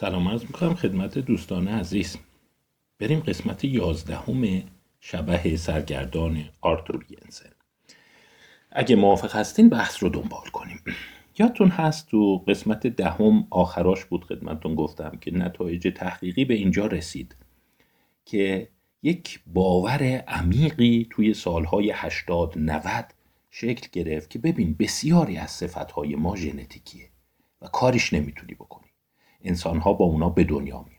سلام عرض می‌کنم خدمت دوستان عزیز. بریم قسمت یازدهم شبه سرگردان آرتور ینسن. اگه موافق هستین بحث رو دنبال کنیم. یادتون هست تو قسمت دهم آخراش بود خدمتتون گفتم که نتایج تحقیقی به اینجا رسید که یک باور عمیقی توی سالهای 80 90 شکل گرفت که ببین بسیاری از صفتهای ما ژنتیکیه و کاریش نمی‌تونی بکنی. انسانها با اونا به دنیا میان.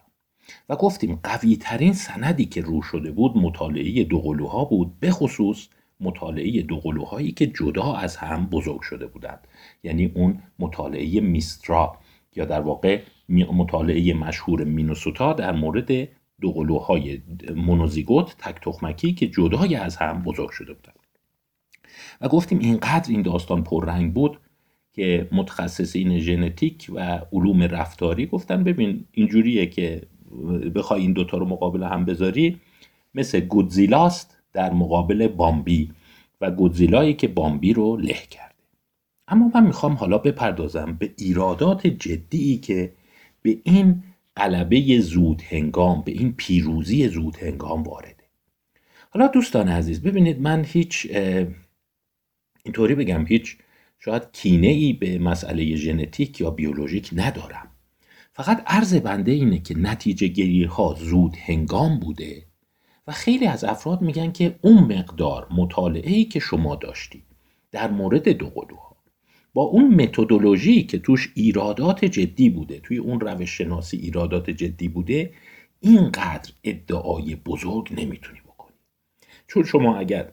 و گفتیم قوی ترین سندی که رو شده بود مطالعه دوقلوها بود به خصوص مطالعه دوقلوهایی که جدا از هم بزرگ شده بودند. یعنی اون مطالعه میسترا یا در واقع مطالعه مشهور مینوسوتا در مورد دوقلوهای مونوزیگوت تک تخمکی که جدای از هم بزرگ شده بودند. و گفتیم اینقدر این داستان پررنگ بود که متخصصین ژنتیک و علوم رفتاری گفتن ببین اینجوریه که بخوای این دوتا رو مقابل هم بذاری مثل گودزیلاست در مقابل بامبی و گودزیلایی که بامبی رو له کرده. اما من می‌خوام حالا بپردازم به ایرادات جدی که به این قلبه زود هنگام به این پیروزی زود هنگام وارده. حالا دوستان عزیز ببینید من هیچ اینطوری بگم هیچ شاید کینه ای به مسئله ژنتیک یا بیولوژیک ندارم. فقط عرض بنده اینه که نتیجه گیری ها زود هنگام بوده و خیلی از افراد میگن که اون مقدار مطالعه ای که شما داشتی در مورد دو قلوها با اون متدولوژی که توش ایرادات جدی بوده توی اون روش شناسی ایرادات جدی بوده اینقدر ادعای بزرگ نمی‌تونی بکنی. چون شما اگر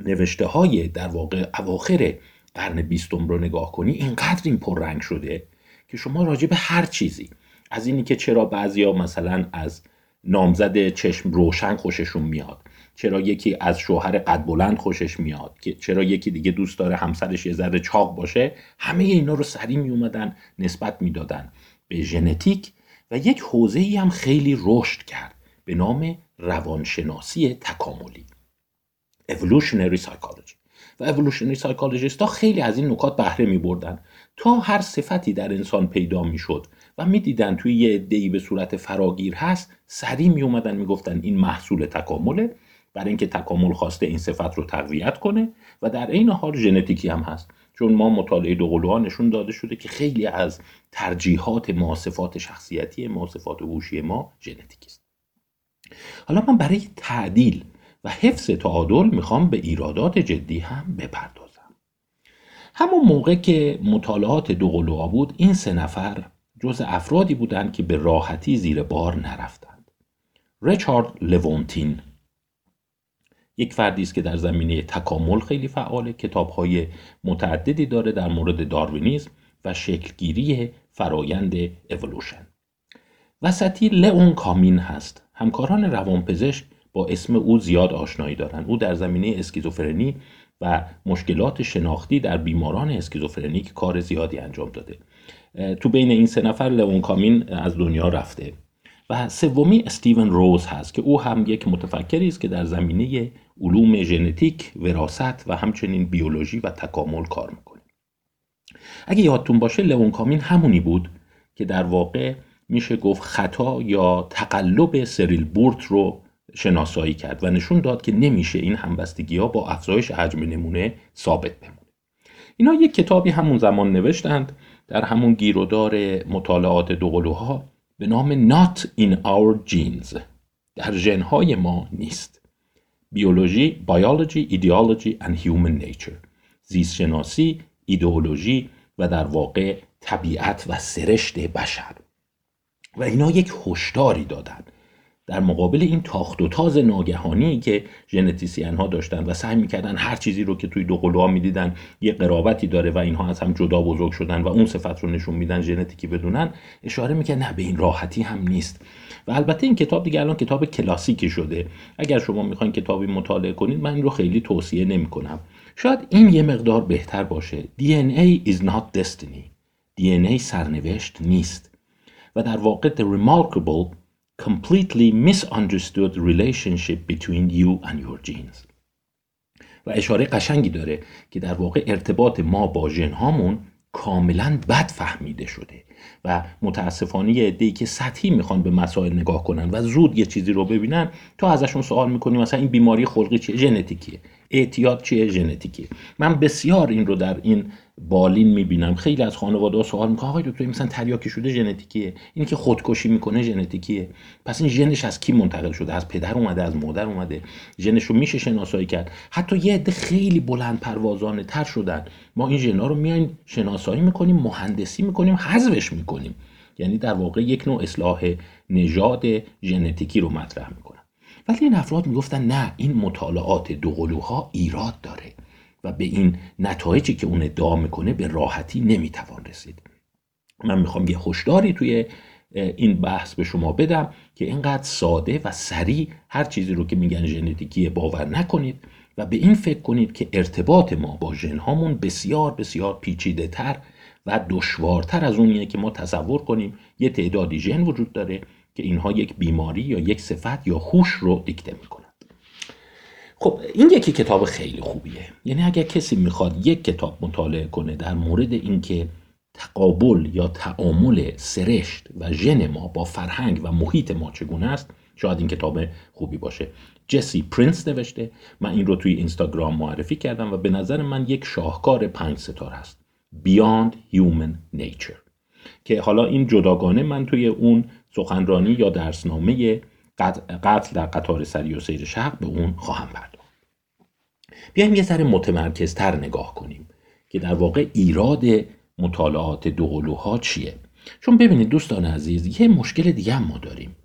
نوشته های در واقع اواخر قرن بیستم رو نگاه کنی اینقدر این پررنگ شده که شما راجع به هر چیزی از اینی که چرا بعضیا مثلا از نامزد چشم روشن خوششون میاد چرا یکی از شوهر قد بلند خوشش میاد که چرا یکی دیگه دوست داره همسرش یه ذره چاق باشه همه اینا رو سریع می اومدن نسبت می‌دادن به ژنتیک و یک حوزه ای هم خیلی رشد کرد به نام روانشناسی تکاملی evolutionary psychology. و evolutionary psychologist ها خیلی از این نکات بهره می بردن تا هر صفتی در انسان پیدا می شد و می‌دیدن توی یه عده‌ای به صورت فراگیر هست سریع می اومدن می‌گفتن این محصول تکامله برای اینکه تکامل خواسته این صفت رو تقویت کنه و در عین حال ژنتیکی هم هست. چون ما مطالعه دوقلوها نشون داده شده که خیلی از ترجیحات ما صفات شخصیتی ما صفات هوشی ما ژنتیکی است. حالا من برای تعدیل و حفظ تعادل می‌خوام به ایرادات جدی هم بپردازم. همون موقع که مطالعات دوقلوها بود این سه نفر جز افرادی بودند که به راحتی زیر بار نرفتند. ریچارد لوونتین یک فردی است که در زمینه تکامل خیلی فعاله کتابهای متعددی داره در مورد داروینیزم و شکلگیری فرایند اولوشن. وسطی لئون کامین هست. همکاران روانپزشک با اسم او زیاد آشنایی دارند او در زمینه اسکیزوفرنی و مشکلات شناختی در بیماران اسکیزوفرنیک کار زیادی انجام داده. تو بین این سه نفر لئون کامین از دنیا رفته. و سومی استیون روز هست که او هم یک متفکری است که در زمینه علوم ژنتیک، وراست و همچنین بیولوژی و تکامل کار می‌کنه. اگه یادتون باشه لئون کامین همونی بود که در واقع میشه گفت خطا یا تقلب سریل بورت رو شناسایی کرد و نشون داد که نمیشه این همبستگی ها با افزایش حجم نمونه ثابت بمونه. اینا یک کتابی همون زمان نوشتند در همون گیرودار مطالعات دوقلوها به نام Not in our genes در ژنهای ما نیست. بیولوژی بیولوژی ایدئولوژی and human nature زیست شناسی ایدئولوژی و در واقع طبیعت و سرشت بشر. و اینا یک هشداری دادند. در مقابل این تاخت و تاز ناگهانی که ژنتیسین ها داشتن و سعی می‌کردن هر چیزی رو که توی دو قلوها می‌دیدن یه قرابتی داره و اینها از هم جدا بزرگ شدن و اون صفت رو نشون میدن ژنتیکی بدونن اشاره می‌کرد نه به این راحتی هم نیست. و البته این کتاب دیگه الان کتاب کلاسیکی شده. اگر شما می‌خواین کتابی مطالعه کنید من این رو خیلی توصیه نمی‌کنم. شاید این یه مقدار بهتر باشه. DNA is not destiny. DNA سرنوشت نیست. و در واقع the remarkable completely misunderstood relationship between you and your genes. و اشاره قشنگی داره که در واقع ارتباط ما با ژن هامون کاملا بد فهمیده شده و متاسفانه یه عده‌ای که سطحی می‌خوان به مسائل نگاه کنن و زود یه چیزی رو ببینن تو ازشون سوال می‌کنی مثلا این بیماری خلقی چیه؟ ژنتیکیه. اعتیاد چیه؟ ژنتیکیه. من بسیار این رو در این بالین می‌بینم. خیلی از خانواده ها سوال می‌کنن آقای دکتر مثلا تریاکی شده ژنتیکیه؟ اینی که خودکشی می‌کنه ژنتیکیه. پس این ژنش از کی منتقل شده؟ از پدر اومده از مادر اومده. ژنش رو میشه شناسایی کرد. حتی یه عده خیلی بلند پروازانه تر شدن. ما این ژنا رو میایم شناسایی می‌کنیم مهندسی می‌کنیم حذفش می‌کنیم. یعنی در واقع یک نوع اصلاح نژاد ژنتیکی رو مطرح می‌کنن. ولی این افراد می‌گفتن نه این مطالعات دوقلوها ایراد داره. و به این نتایجی که اون ادعا می‌کنه به راحتی نمی‌توان رسید. من می‌خوام یه خوشداری توی این بحث به شما بدم که اینقدر ساده و سریع هر چیزی رو که میگن ژنتیکی باور نکنید و به این فکر کنید که ارتباط ما با ژنهامون بسیار بسیار پیچیده تر و دشوارتر از اونیه که ما تصور کنیم یه تعدادی ژن وجود داره که اینها یک بیماری یا یک صفت یا خوش رو دیکته می‌کنن خب این یکی کتاب خیلی خوبیه. یعنی اگر کسی می‌خواد یک کتاب مطالعه کنه در مورد اینکه تقابل یا تعامل سرشت و ژن ما با فرهنگ و محیط ما چگونه است شاید این کتاب خوبی باشه. جسی پرینس نوشته. من این رو توی اینستاگرام معرفی کردم و به نظر من یک شاهکار پنج ستار هست. Beyond Human Nature. که حالا این جداگانه من توی اون سخنرانی یا درسنامه قتل در قطار سری و سیر شهر به اون خواهم پرداخت بیایم یه ذره متمرکزتر نگاه کنیم که در واقع ایراد مطالعات دوقلوها چیه. چون ببینید دوستان عزیز یه مشکل دیگه ما داریم.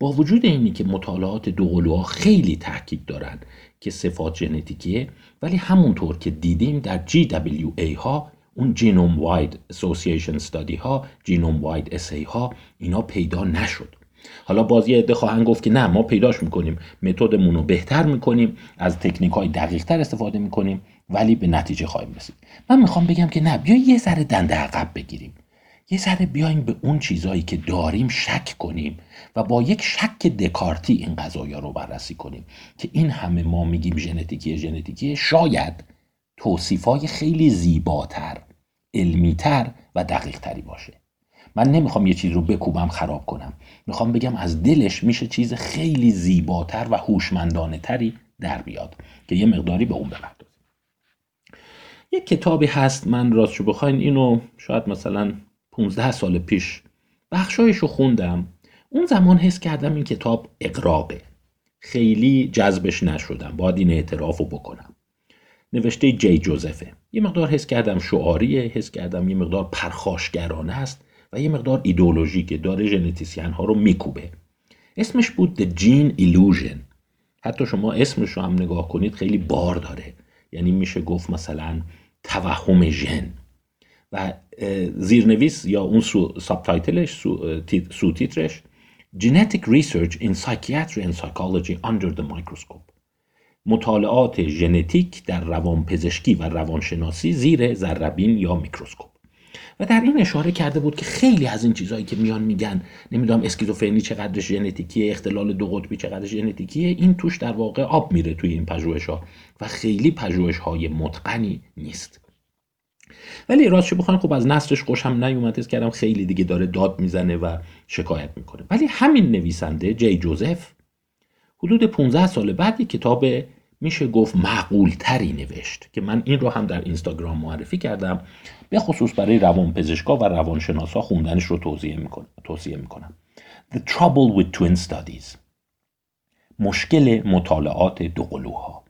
با وجود اینی که مطالعات دوقلوها خیلی تحقیق دارن که صفات ژنتیکیه ولی همونطور که دیدیم در GWA ها اون جینوم واید اسوسییشن استادی ها جینوم واید اسی ها اینا پیدا نشد. حالا باز یه عده خواهند گفت که نه ما پیداش می‌کنیم. متدمون رو بهتر می‌کنیم. از تکنیک های دقیق تر استفاده می‌کنیم. ولی به نتیجه خواهیم رسید. من می‌خوام بگم که نه بیا یه ذره دنده عقب بگیریم. یه ذره بیایم به اون چیزایی که داریم شک کنیم و با یک شک دکارتی این قضایا رو بررسی کنیم که این همه ما میگیم ژنتیکی ژنتیکی شاید توصیفای خیلی زیباتر علمیتر و دقیقتری باشه. من نمی‌خوام یه چیز رو بکوبم خراب کنم. می‌خوام بگم از دلش میشه چیز خیلی زیباتر و هوشمندانه تری در بیاد که یه مقداری به اون بپردازیم. یک کتابی هست من راستشو بخواین اینو شاید مثلا 15 سال پیش بخشایش رو خوندم. اون زمان حس کردم این کتاب اقراقه. خیلی جذبش نشدم. باید این اعتراف رو بکنم. نوشته جی جوزفه. یه مقدار حس کردم شعاریه حس کردم یه مقدار پرخاشگرانه است. و یه مقدار ایدولوژیکه داره ژنتیسین ها رو میکوبه. اسمش بود The Gene Illusion. حتی شما اسمش رو هم نگاه کنید خیلی بار داره. یعنی میشه گفت مثلا توهم ژن. و زیرنویس یا اون سو سابتایتلش سو, سو تیترش Genetic Research in Psychiatry and Psychology Under the Microscope. مطالعات ژنتیک در روانپزشکی و روانشناسی زیر ذربین یا میکروسکوپ. و در این اشاره کرده بود که خیلی از این چیزهایی که میان میگن نمی‌دونم اسکیزوفرنی چقدر ژنتیکیه اختلال دو قطبی چقدر ژنتیکیه این توش در واقع آب میره توی این پژوهش ها و خیلی پژوهش های متقنی نیست. ولی راستش بخواین خب از نصرش خوشم نیومد کردم خیلی دیگه داره داد می‌زنه و شکایت می‌کنه. ولی همین نویسنده جی جوزف حدود 15 سال بعد کتاب میشه گفت معقول تری نوشت که من این رو هم در اینستاگرام معرفی کردم. به خصوص برای روان پزشکا و روانشناسا خوندنش رو توصیه می‌کنم. The Trouble with Twin Studies مشکل مطالعات دوقلوها.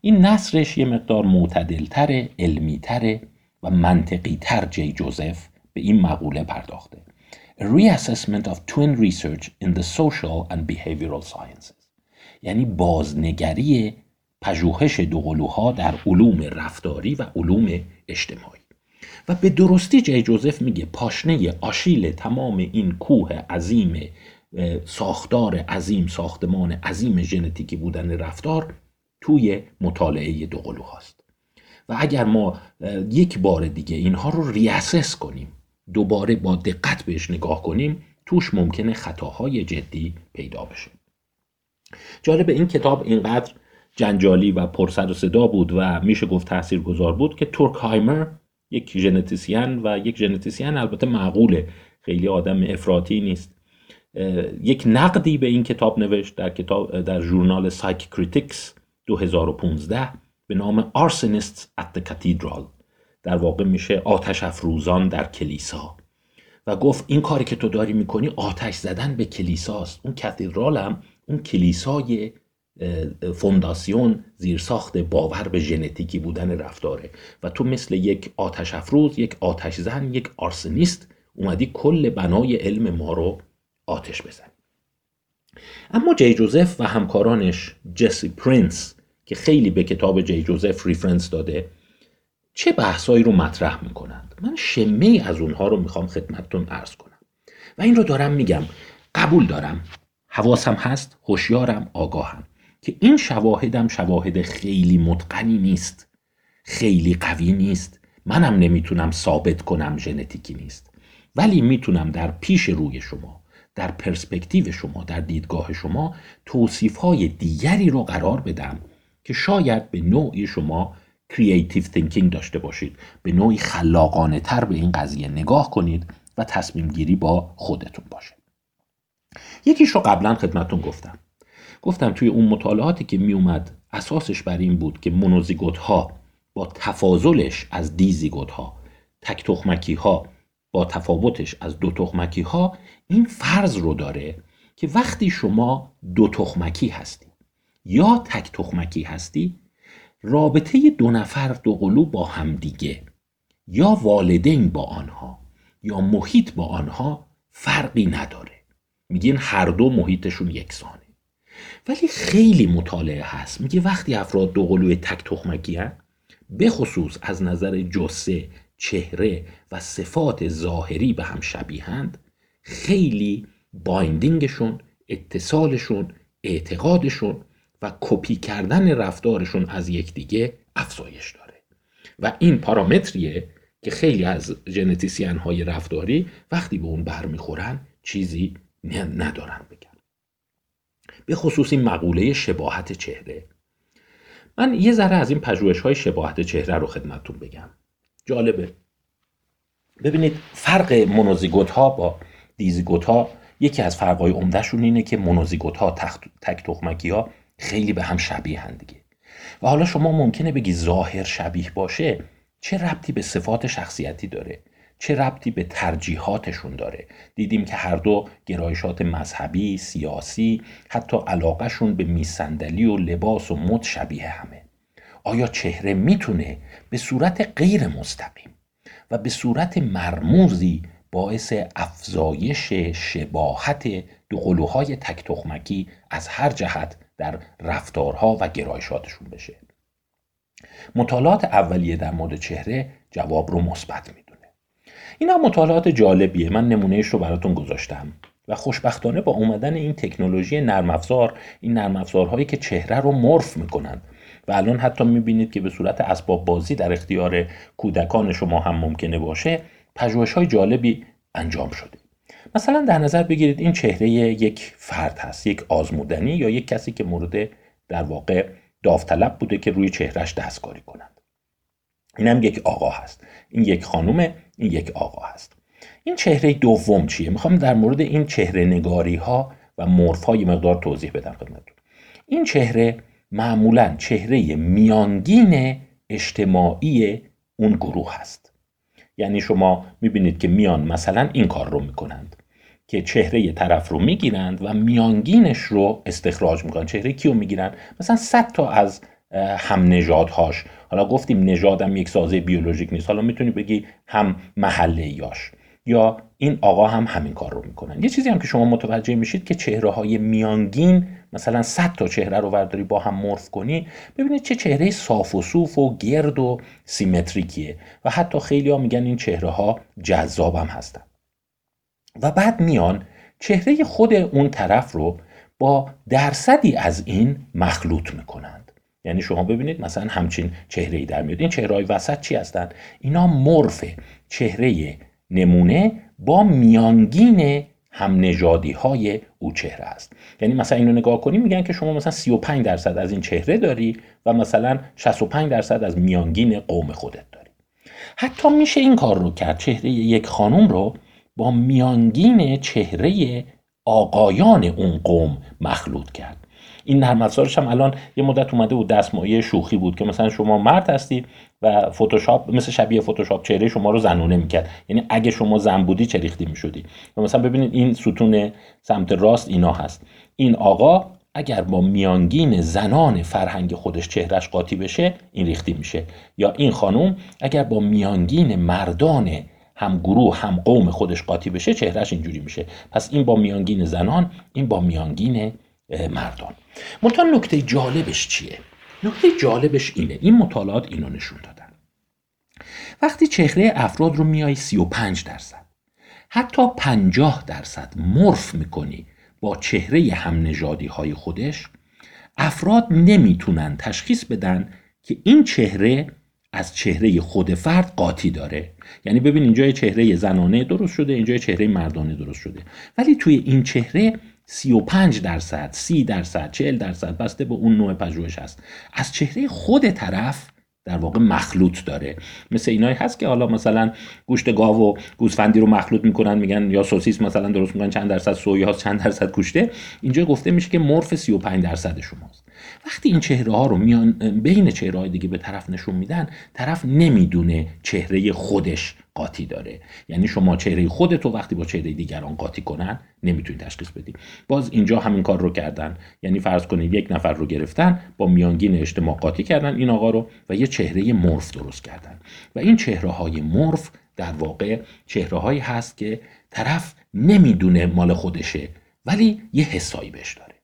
این نصرش یه مقدار معتدلتر علمیتر و منطقی تر جی جوزف به این مقوله پرداخته. A reassessment of twin research in the social and behavioral sciences. یعنی بازنگری پژوهش دوقلوها در علوم رفتاری و علوم اجتماعی. و به درستی جای جوزف میگه پاشنه آشیل تمام این کوه عظیم ساختار عظیم ساختمان عظیم ژنتیکی بودن رفتار توی مطالعه دوقلوهاست. و اگر ما یک بار دیگه اینها رو ریاسس کنیم دوباره با دقت بهش نگاه کنیم توش ممکنه خطاهای جدی پیدا بشه. جالب این کتاب اینقدر جنجالی و پرسر و صدا بود و میشه گفت تاثیرگذار بود که تورکهایمر یک ژنتیسین و یک ژنتیسین البته معقوله خیلی آدم افراطی نیست. یک نقدی به این کتاب نوشت در کتاب در ژورنال PsycCRITIQUES 2015 به نام Arsonist the Cathedral. در واقع میشه آتش افروزان در کلیسا. و گفت این کاری که تو داری می‌کنی آتش زدن به کلیساست. اون cathedral هم اون کلیسای فونداسیون زیرساخت باور به ژنتیکی بودن رفتاره. و تو مثل یک آتش افروز یک آتش زن یک arsonist اومدی کل بنای علم ما رو آتش بزنی. اما جی جوزف و همکارانش جسی پرینس که خیلی به کتاب جی جوزف reference داده چه بحثایی رو مطرح می‌کنند؟ من شمه‌ای از اونها رو می‌خوام خدمتتون عرض کنم. و این رو دارم میگم. قبول دارم. حواسم هست هوشیارم آگاهم. که این شواهدم شواهد خیلی متقنی نیست خیلی قوی نیست. منم نمی‌تونم ثابت کنم ژنتیکی نیست. ولی می‌تونم در پیش روی شما در پرسپکتیو شما در دیدگاه شما توصیف های دیگری رو قرار بدم که شاید به نوعی شما creative thinking داشته باشید. به نوعی خلاقانه تر به این قضیه نگاه کنید و تصمیم گیری با خودتون باشه یکیش رو قبلا خدمتون گفتم. گفتم توی اون مطالعاتی که می اومد اساسش بر این بود که مونوزیگوت ها با تفاضلش از دیزیگوت ها تک تخمکی ها با تفاوتش از دو تخمکی ها این فرض رو داره که وقتی شما دو تخمکی هستی یا تک تخمکی هستی رابطه دو نفر دو قلو با همدیگه یا والدین با آنها یا محیط با آنها فرقی نداره. میگین هر دو محیطشون یکسانه. ولی خیلی مطالعه هست. میگه وقتی افراد دو قلوی تک تخمکی هست به خصوص از نظر جسه چهره و صفات ظاهری به هم شبیهند خیلی بایندینگشون اتصالشون اعتقادشون و کپی کردن رفتارشون از یکدیگه افزایش داره. و این پارامتریه که خیلی از ژنتیسین های رفتاری وقتی به اون برمیخورن چیزی ندارن بگن. به خصوص این مقوله شباهت چهره. من یه ذره از این پژوهش های شباهت چهره رو خدمتتون بگم. جالبه. ببینید فرق مونوزیگوت ها با دیزیگوت ها یکی از فرقای عمدهشون اینه که مونوزیگوت ها تک تخمکی ها خیلی به هم شبیه هم دیگه. و حالا شما ممکنه بگی ظاهر شبیه باشه چه ربطی به صفات شخصیتی داره؟ چه ربطی به ترجیحاتشون داره؟ دیدیم که هر دو گرایشات مذهبی سیاسی حتی علاقهشون به میسندلی و لباس و مد شبیه همه. آیا چهره می‌تونه به صورت غیر مستقیم و به صورت مرموزی باعث افزایش شباهت دو قلوهای تک تخمکی از هر جهت در رفتارها و گرایشاتشون بشه؟ مطالعات اولیه در مورد چهره جواب رو مثبت می‌دونه اینا مطالعات جالبیه. من نمونهش رو براتون گذاشتم. و خوشبختانه با اومدن این تکنولوژی نرم افزار این نرم افزارهایی که چهره رو مرف می‌کنن. و الان حتی می‌بینید که به صورت اسباب بازی در اختیار کودکان شما هم ممکنه باشه پژوهش های جالبی انجام شده. مثلا در نظر بگیرید این چهره یک فرد هست یک آزمودنی یا یک کسی که مورد در واقع داوطلب بوده که روی چهرش دستکاری کنند این یک آقا هست. این یک خانومه این یک آقا هست. این چهره دوم چیه؟ می‌خوام در مورد این چهره نگاری ها و مورف های مقدار توضیح بدم خدمتتون. این چهره معمولا چهره میانگین اجتماعی اون گروه هست. یعنی شما می‌بینید که میان مثلا این کار رو می‌کنند که چهره طرف رو می‌گیرند و میانگینش رو استخراج می‌کنند. چهره کیو می‌گیرند؟ مثلا 100 تا از هم نژادهاش حالا گفتیم نژادم یک سازه بیولوژیک نیست. حالا می‌تونی بگی هم محله یاش. یا این آقا هم همین کار رو می‌کنن. یه چیزی هم که شما متوجه میشید که چهره های میانگین مثلا 100 تا چهره رو ورداری با هم مرف کنی ببینید چه چهره صاف و صوف و گرد و سیمتریکیه. و حتی خیلی ها میگن این چهره ها جذاب هم هستن. و بعد میان چهره خود اون طرف رو با درصدی از این مخلوط می‌کنند یعنی شما ببینید مثلا همچین چهره در میاد. این چهره های وسط چی هستند اینا مرف چهره نمونه با میانگین هم نژادی های او چهره است. یعنی مثلا اینو نگاه کنیم میگن که شما مثلا 35 درصد از این چهره داری و مثلا 65 درصد از میانگین قوم خودت داری. حتی میشه این کار رو کرد. چهره یک خانم رو با میانگین چهره آقایان اون قوم مخلوط کرد. این نرم افزارش هم الان یه مدت اومده بود دستمایه شوخی بود که مثلا شما مرد هستی و فتوشاپ مثل شبیه فتوشاپ چهره شما رو زنونه می‌کرد. یعنی اگه شما زن بودی چه ریختی می‌شدی؟ و مثلا ببینید این ستون سمت راست اینا هست. این آقا اگر با میانگین زنان فرهنگ خودش چهرش قاطی بشه این ریختی میشه. یا این خانم اگر با میانگین مردان هم گروه هم قوم خودش قاطی بشه چهرش اینجوری میشه. پس این با میانگین زنان این با میانگین مردان. منتها نکته جالبش چیه؟ نکته جالبش اینه. این مطالعات اینو نشون دادن. وقتی چهره افراد رو میای 35 درصد حتی 50 درصد مرف می‌کنی با چهره هم نژادی های خودش افراد نمی‌تونن تشخیص بدن که این چهره از چهره خود فرد قاطی داره. یعنی ببین اینجا چهره زنانه درست شده اینجا چهره مردانه درست شده. ولی توی این چهره 35 درصد 30 درصد 40 درصد بسته به اون نوع پژوهش هست. از چهره خود طرف در واقع مخلوط داره. مثل اینایی هست که حالا مثلا گوشت گاو و گوسفندی رو مخلوط می‌کنن میگن یا سوسیس مثلا درست می‌کنن چند درصد سویا چند درصد گوشته. اینجا گفته میشه که مرف 35 درصد شماست. وقتی این چهره ها رو میان بین چهره های دیگه به طرف نشون میدن طرف نمی‌دونه چهره خودش قاطی داره. یعنی شما چهره خودت رو وقتی با چهره دیگران قاطی کنن نمی‌تونید تشخیص بدی. باز اینجا همین کار رو کردن. یعنی فرض کنید یک نفر رو گرفتن با میانگین اجتماع قاطی کردن این آقا رو و یه چهره مرف درست کردن. و این چهره های مرف در واقع چهره هایی هست که طرف نمی‌دونه مال خودشه ولی یه حسایی بهش داره.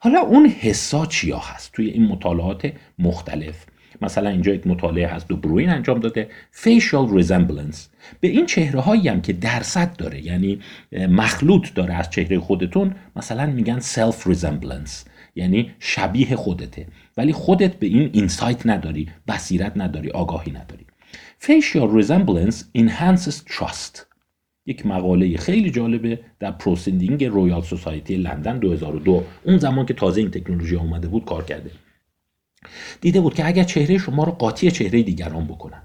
حالا اون حسا چیا هست؟ توی این مطالعات مختلف مثلا اینجا یک مطالعه هست DeBruine انجام داده. Facial resemblance. به این چهره هایی هم که درصد داره یعنی مخلوط داره از چهره خودتون مثلا میگن self resemblance یعنی شبیه خودته. ولی خودت به این insight نداری بصیرت نداری آگاهی نداری. Facial resemblance enhances trust. یک مقاله خیلی جالبه در Proceeding Royal Society لندن 2002 اون زمان که تازه این تکنولوژی اومده بود کار کرده. دیده بود که اگر چهره شما رو قاطی چهره دیگران بکنن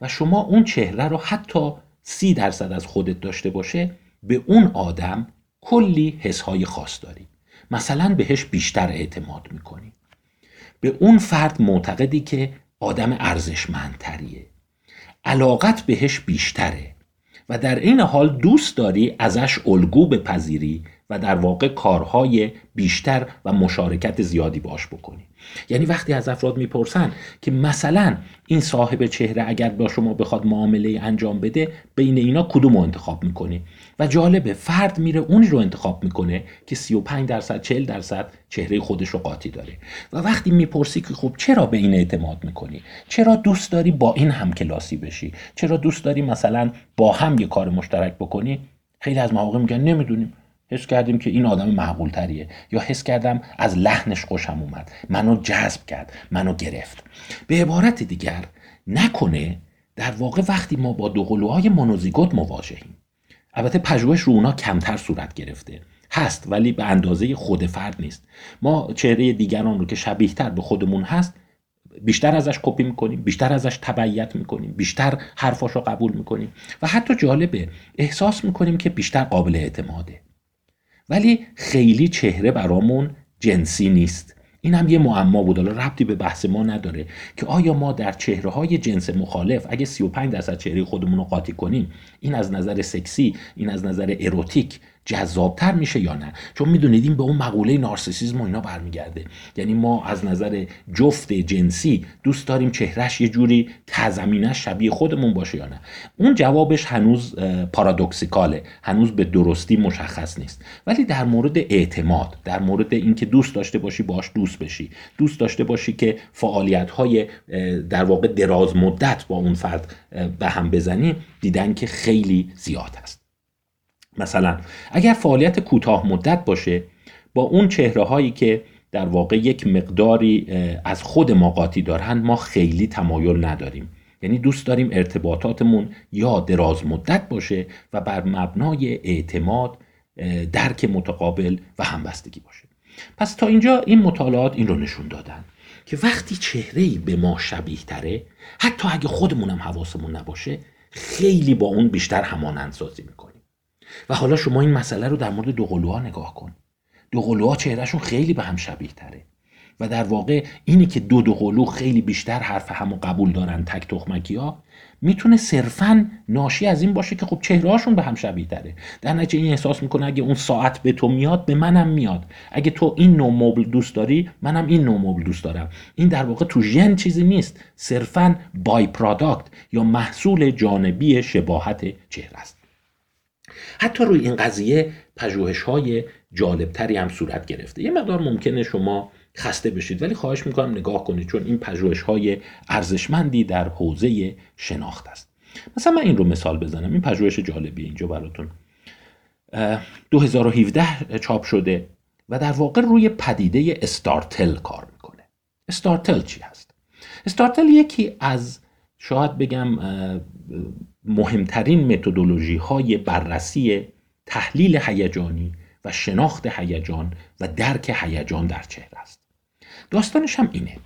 و شما اون چهره رو حتی سی درصد از خودت داشته باشه به اون آدم کلی حسهای خاص داری. مثلا بهش بیشتر اعتماد می‌کنی. به اون فرد معتقدی که آدم ارزشمندتریه. علاقت بهش بیشتره و در این حال دوست داری ازش الگو بپذیری و در واقع کارهای بیشتر و مشارکت زیادی باش بکنی. یعنی وقتی از افراد می‌پرسن که مثلا این صاحب چهره اگر با شما بخواد معامله انجام بده بین اینا کدوم رو انتخاب می‌کنی؟ و جالبه فرد میره اونی رو انتخاب می‌کنه که 35 درصد 40 درصد چهره خودش رو قاطی داره. و وقتی می‌پرسی که خب چرا به این اعتماد می‌کنی؟ چرا دوست داری با این هم کلاسی بشی؟ چرا دوست داری مثلا با هم یه کار مشترک بکنی؟ خیلی از مواقع میگن نمی‌دونیم. حس کردیم که این آدم معقول تریه یا حس کردم از لحنش خوشم اومد. منو جذب کرد. منو گرفت. به عبارت دیگر نکنه در واقع وقتی ما با دوقلوهای مونوزیگوت مواجهیم. البته پژوهش رو اونا کمتر صورت گرفته. هست ولی به اندازه خود فرد نیست. ما چهره دیگران رو که شبیه تر به خودمون هست بیشتر ازش کپی می‌کنیم بیشتر ازش تبعیت می‌کنیم بیشتر حرفاش رو قبول می‌کنیم. و حتی جالبه احساس می‌کنیم که بیشتر قابل اعتماده. ولی خیلی چهره برامون جنسی نیست. این هم یه معما بود. حالا ربطی به بحث ما نداره که آیا ما در چهره های جنس مخالف اگه 35 درصد چهره خودمون رو قاطی کنیم این از نظر سکسی این از نظر اروتیک جذابتر میشه یا نه؟ چون می‌دونید این به اون مقوله نارسیسیزم و اینا برمیگرده. یعنی ما از نظر جفت جنسی دوست داریم چهرش یه جوری تزمینش شبیه خودمون باشه یا نه. اون جوابش هنوز پارادوکسیکاله. هنوز به درستی مشخص نیست. ولی در مورد اعتماد در مورد اینکه دوست داشته باشی باش دوست بشی. دوست داشته باشی که فعالیت های در واقع دراز مدت با اون فرد به هم بزنی دیدن که خیلی زیاد هست. مثلا اگر فعالیت کوتاه مدت باشه با اون چهره هایی که در واقع یک مقداری از خود ما قاطی دارن ما خیلی تمایل نداریم. یعنی دوست داریم ارتباطاتمون یا دراز مدت باشه و بر مبنای اعتماد درک متقابل و همبستگی باشه. پس تا اینجا این مطالعات این رو نشون دادن که وقتی چهره به ما شبیه تره حتی اگه خودمونم حواسمون نباشه خیلی با اون بیشتر همانندسازی می‌کنیم. و حالا شما این مسئله رو در مورد دوقلوها نگاه کن. دوقلوها چهرهشون خیلی به هم شبیه تره. و در واقع اینی که دو دوقلو خیلی بیشتر حرف همو قبول دارن تک تخمکی ها می‌تونه صرفا ناشی از این باشه که خب چهرهاشون به هم شبیه داره در نتیجه این احساس می‌کنه اگه اون ساعت به تو میاد به منم میاد. اگه تو این نوع مبل دوست داری منم این نوع مبل دوست دارم. این در واقع تو ژن چیزی نیست. صرفا بای پرادکت یا محصول جانبی شباهت چهره است. حتی روی این قضیه پژوهش های جالبتری هم صورت گرفته. یه مقدار ممکنه شما خسته بشید ولی خواهش می‌کنم نگاه کنید چون این پژوهش های ارزشمندی در حوزه شناخت است. مثلا من این رو مثال بزنم. این پژوهش جالبی اینجا براتون. 2017 چاپ شده و در واقع روی پدیده استارتل کار می‌کنه. استارتل چی هست؟ استارتل یکی از شاید بگم مهمترین متدولوژی های بررسی تحلیل هیجانی و شناخت هیجان و درک هیجان در چهره است. داستانش هم اینه.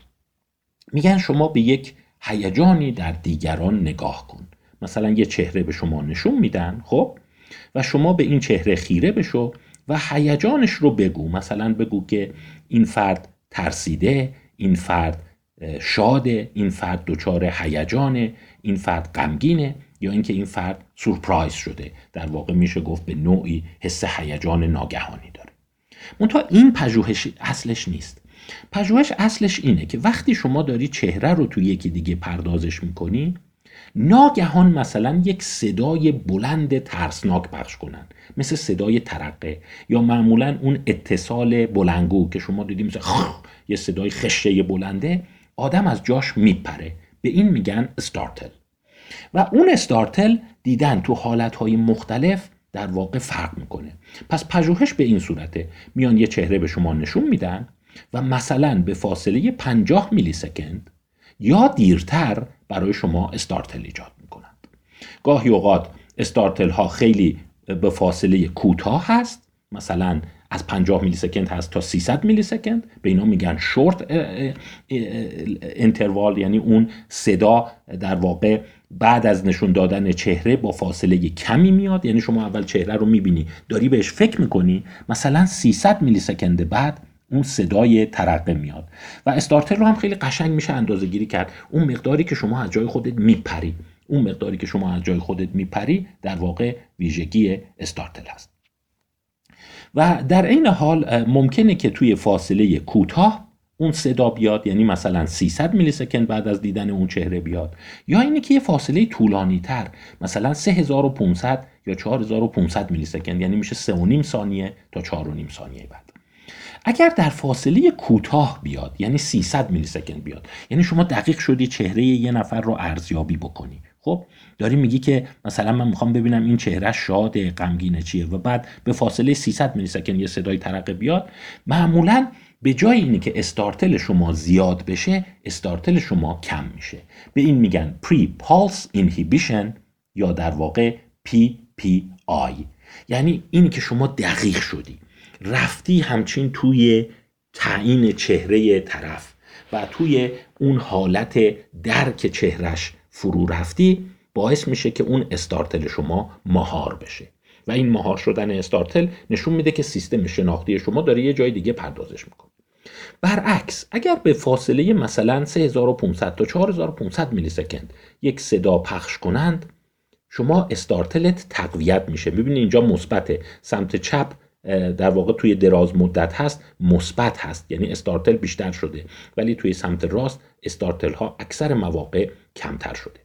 میگن شما به یک هیجانی در دیگران نگاه کن. مثلا یه چهره به شما نشون میدن خب؟ و شما به این چهره خیره بشو و هیجانش رو بگو. مثلا بگو که این فرد ترسیده این فرد شاده این فرد دچار هیجانه این فرد غمگینه یا اینکه این فرد سورپرایز شده. در واقع میشه گفت به نوعی حس هیجان ناگهانی داره. منتها این پژوهش اصلش نیست. پژوهش اصلش اینه که وقتی شما داری چهره رو تو یکی دیگه پردازش می‌کنی ناگهان مثلا یک صدای بلند ترسناک پخش کنن. مثل صدای ترقه. یا معمولا اون اتصال بلنگو که شما دیدیم مثل یه صدای خشه بلنده. آدم از جاش میپره. به این میگن استارتل. و اون استارتل دیدن تو حالتهای مختلف در واقع فرق می‌کنه. پس پژوهش به این صورته. میان یه چهره به شما نشون میدن و مثلا به فاصله 50 میلی سکند یا دیرتر برای شما استارتل ایجاد می‌کنند. گاهی اوقات استارتل ها خیلی به فاصله کوتاه هست. مثلا از 50 میلی سکند هست تا 300 میلی سکند به اینا میگن شورت انتروال یعنی اون صدا در واقع بعد از نشون دادن چهره با فاصله کمی میاد. یعنی شما اول چهره رو می‌بینی داری بهش فکر می‌کنی مثلا 300 میلی سکند بعد اون صدای ترقه میاد. و استارتر رو هم خیلی قشنگ میشه اندازه گیری کرد. اون مقداری که شما از جای خودت میپری اون مقداری که شما از جای خودت میپری در واقع ویژگی استارتل هست. و در این حال ممکنه که توی فاصله کوتاه اون صدا بیاد یعنی مثلا 300 میلی سکند بعد از دیدن اون چهره بیاد. یا اینه که یه فاصله طولانی تر مثلا 3500 یا 4500 میلی سکند یعنی میشه 3.5 ثانیه تا 4.5 ثانیه بعد. اگر در فاصله کوتاه بیاد یعنی 300 میلی سکند بیاد یعنی شما دقیق شدی چهره یه نفر رو ارزیابی بکنی. خب؟ داری میگی که مثلا من می‌خوام ببینم این چهره شاده غمگینه چیه و بعد به فاصله 300 میلی سکند یه صدای ترقه بیاد. معمولا به جای اینی که استارتل شما زیاد بشه استارتل شما کم میشه. به این میگن پری پالس اینهیبیشن یا در واقع PPI یعنی اینی که شما دقیق شدی. رفتی همچین توی تعیین چهره طرف و توی اون حالت درک چهرش فرو رفتی باعث میشه که اون استارتل شما مهار بشه. و این مهار شدن استارتل نشون میده که سیستم شناختی شما داره یه جای دیگه پردازش می‌کنه. برعکس اگر به فاصله مثلا 3500 تا 4500 میلی سکند یک صدا پخش کنند شما استارتلت تقویت میشه. می‌بینید اینجا مثبت سمت چپ در واقع توی دراز مدت هست مثبت هست. یعنی استارتل بیشتر شده. ولی توی سمت راست استارتل ها اکثر مواقع کمتر شده.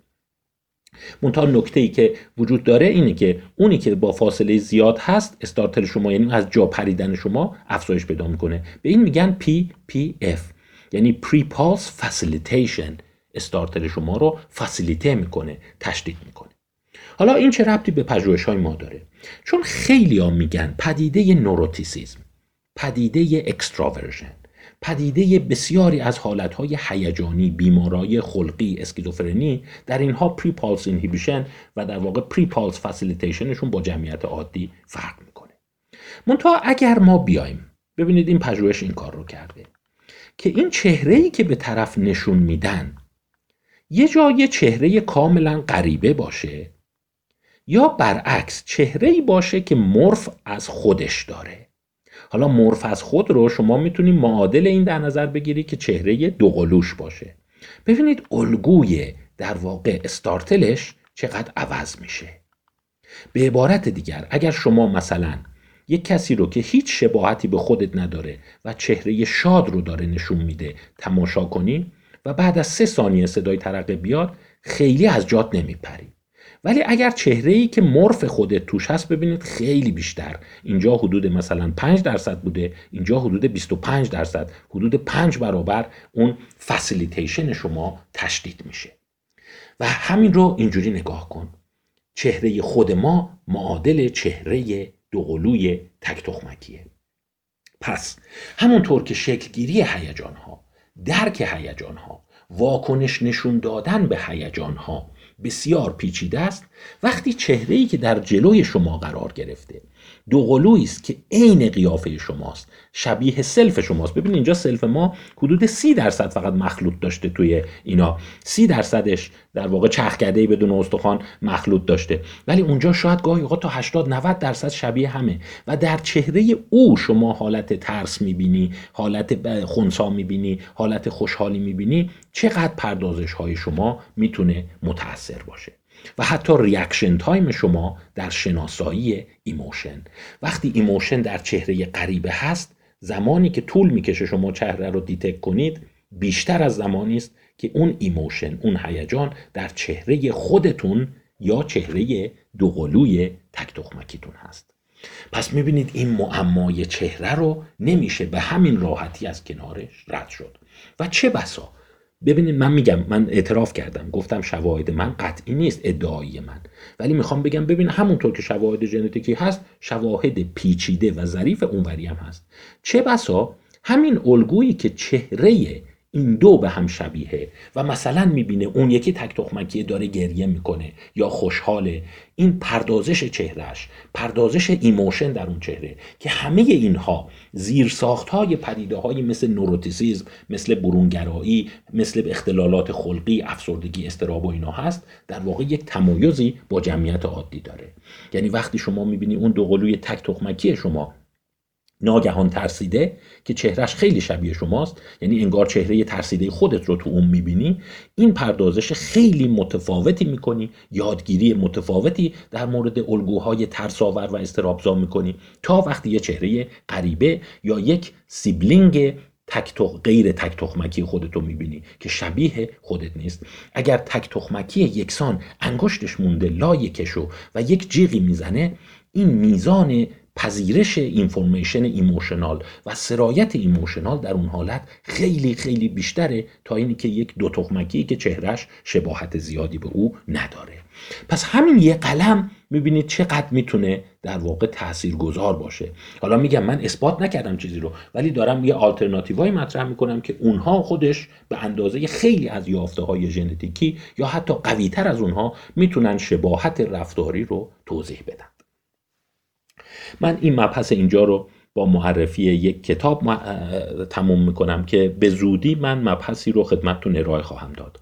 منتها نکته ای که وجود داره اینه که اونی که با فاصله زیاد هست startle شما یعنی از جا پریدن شما افزایش پیدا می‌کنه. به این میگن PPF یعنی prepulse facilitation startle شما رو facilitate می‌کنه تشدید می‌کنه. حالا این چه ربطی به پژوهش های ما داره؟ چون خیلی ها میگن پدیده neuroticism پدیده extraversion. پدیده بسیاری از حالتهای هیجانی بیمارای خلقی اسکیزوفرنی در اینها prepulse inhibition و در واقع پری پالس فسیلیتیشنشون با جمعیت عادی فرق می‌کنه. منتها اگر ما بیایم ببینید این پژوهش این کار رو کرده که این چهره ای که به طرف نشون میدن یه جای چهره کاملا غریبه باشه یا برعکس چهره ای باشه که مرف از خودش داره. حالا مرف از خود رو شما می‌تونید معادل این در نظر بگیری که چهره دوقلوش باشه. ببینید الگوی در واقع استارتلش چقدر عوض میشه. به عبارت دیگر اگر شما مثلا یک کسی رو که هیچ شباهتی به خودت نداره و چهره شاد رو داره نشون میده تماشا کنی و بعد از سه ثانیه صدای ترقه بیاد خیلی از جات نمیپری. ولی اگر چهره ای که مرف خودت توش هست ببینید خیلی بیشتر. اینجا حدود مثلا 5 درصد بوده اینجا حدود 25 درصد حدود 5 برابر اون facilitation شما تشدید میشه. و همین رو اینجوری نگاه کن. چهره خود ما معادل چهره دوقلوی تک تخمکیه. پس همونطور که شکلگیری هیجان ها درک هیجان ها واکنش نشون دادن به هیجان ها بسیار پیچیده است وقتی چهره ای که در جلوی شما قرار گرفته. دو است که عین قیافه شماست. شبیه self شماست. ببین اینجا self ما حدود سی درصد فقط مخلوط داشته توی اینا. سی درصدش در واقع چرخ‌کرده بدون استخوان مخلوط داشته. ولی اونجا شاید گاهی اوقات تا 80 90 درصد شبیه همه. و در چهره او شما حالت ترس می‌بینی حالت خونسا می‌بینی حالت خوشحالی می‌بینی. چقدر پردازش های شما می‌تونه متاثر باشه؟ و حتی reaction time شما در شناسایی emotion وقتی emotion در چهره غریبه هست زمانی که طول می‌کشه شما چهره رو detect کنید بیشتر از زمانی است که اون emotion اون هیجان در چهره خودتون یا چهره دوقلوی تک تخمکیتون هست. پس می‌بینید این معمای چهره رو نمیشه به همین راحتی از کنارش رد شد. و چه بسا؟ ببینید من میگم من اعتراف کردم. گفتم شواهد من قطعی نیست ادعایی من. ولی می‌خوام بگم ببین همونطور که شواهد ژنتیکی هست شواهد پیچیده و ظریف اونوری هم هست. چه بسا؟ همین الگویی که چهره این دو به هم شبیه و مثلا می‌بینه اون یکی تک تخمکی داره گریه می‌کنه یا خوشحاله. این پردازش چهرهش پردازش emotion در اون چهره که همه اینها زیر های پدیده های مثل neuroticism مثل برونگرایی مثل اختلالات خلقی افسردگی اضطراب و اینا هست در واقع یک تمایزی با جمعیت عادی داره. یعنی وقتی شما می‌بینی اون دوقلوی تک تخمکی شما ناگهان ترسیده که چهرش خیلی شبیه شماست. یعنی انگار چهره ترسیده خودت رو تو اون می‌بینی. این پردازش خیلی متفاوتی می‌کنی. یادگیری متفاوتی در مورد الگوهای ترس‌آور و اضطراب‌زا می‌کنی. تا وقتی یه چهره غریبه یا یک sibling تک غیر تک تخمکی خودت رو می‌بینی که شبیه خودت نیست. اگر تک تخمکی یکسان انگشتش مونده لای کشو و یک جیغی می‌زنه این میزان پذیرش information emotional و سرایت emotional در اون حالت خیلی خیلی بیشتره تا اینی که یک دو تخمکی که چهرش شباهت زیادی به او نداره. پس همین یه قلم می‌بینید چقدر می‌تونه در واقع تأثیر گذار باشه. حالا میگم من اثبات نکردم چیزی رو ولی دارم یه آلترناتیوهای مطرح می‌کنم که اونها خودش به اندازه خیلی از یافته های ژنتیکی یا حتی قویتر از اونها می‌تونن شباهت رفتاری رو توضیح بدن. من این مبحث اینجا رو با معرفی یک کتاب تموم می‌کنم که به زودی من مبحثی رو خدمتتون ارائه خواهم داد.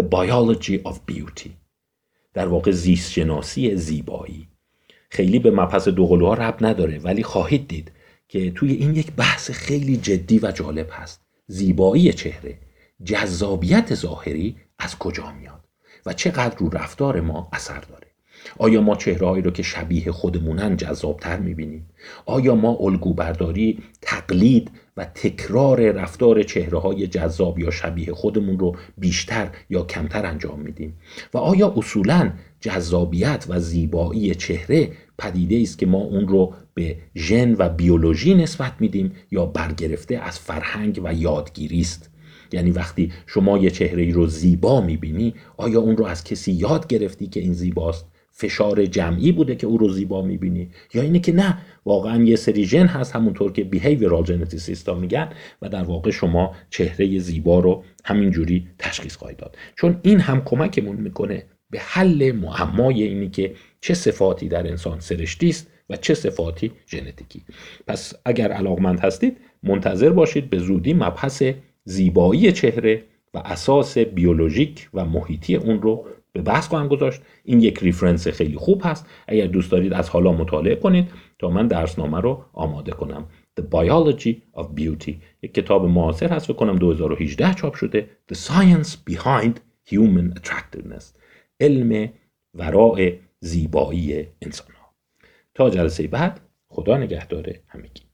The Biology of Beauty. در واقع زیست شناسی زیبایی. خیلی به مبحث دوقلوها رب نداره ولی خواهید دید که توی این یک بحث خیلی جدی و جالب هست. زیبایی چهره جذابیت ظاهری از کجا میاد و چقدر رو رفتار ما اثر داره. آیا ما چهرههایی رو که شبیه خودمونن جذابتر می‌بینیم؟ آیا ما الگو برداری تقلید و تکرار رفتار چهره های جذاب یا شبیه خودمون رو بیشتر یا کمتر انجام میدیم؟ و آیا اصولا جذابیت و زیبایی چهره پدیده است که ما اون رو به ژن و بیولوژی نسبت میدیم یا برگرفته از فرهنگ و یادگیری است؟ یعنی وقتی شما یه چهره رو زیبا می‌بینی آیا اون رو از کسی یاد گرفتی که این زیباست؟ فشار جمعی بوده که او رو زیبا می‌بینی. یا اینه که نه واقعا یه سری ژن هست همونطور که behavioral geneticists میگن و در واقع شما چهره زیبا رو همینجوری تشخیص خواهید داد. چون این هم کمکمون می‌کنه به حل معمای اینی که چه صفاتی در انسان سرشتی است و چه صفاتی ژنتیکی. پس اگر علاقمند هستید منتظر باشید به زودی مبحث زیبایی چهره و اساس بیولوژیک و محیطی اون رو به بحث خواهم گذاشت. این یک ریفرنس خیلی خوب هست. اگر دوست دارید از حالا مطالعه کنید تا من درسنامه رو آماده کنم. The Biology of Beauty. یک کتاب معاصر هست کنم 2018 چاپ شده. The Science Behind Human Attractiveness. علم وراء زیبایی انسان ها تا جلسه بعد خدا نگهدار همگی.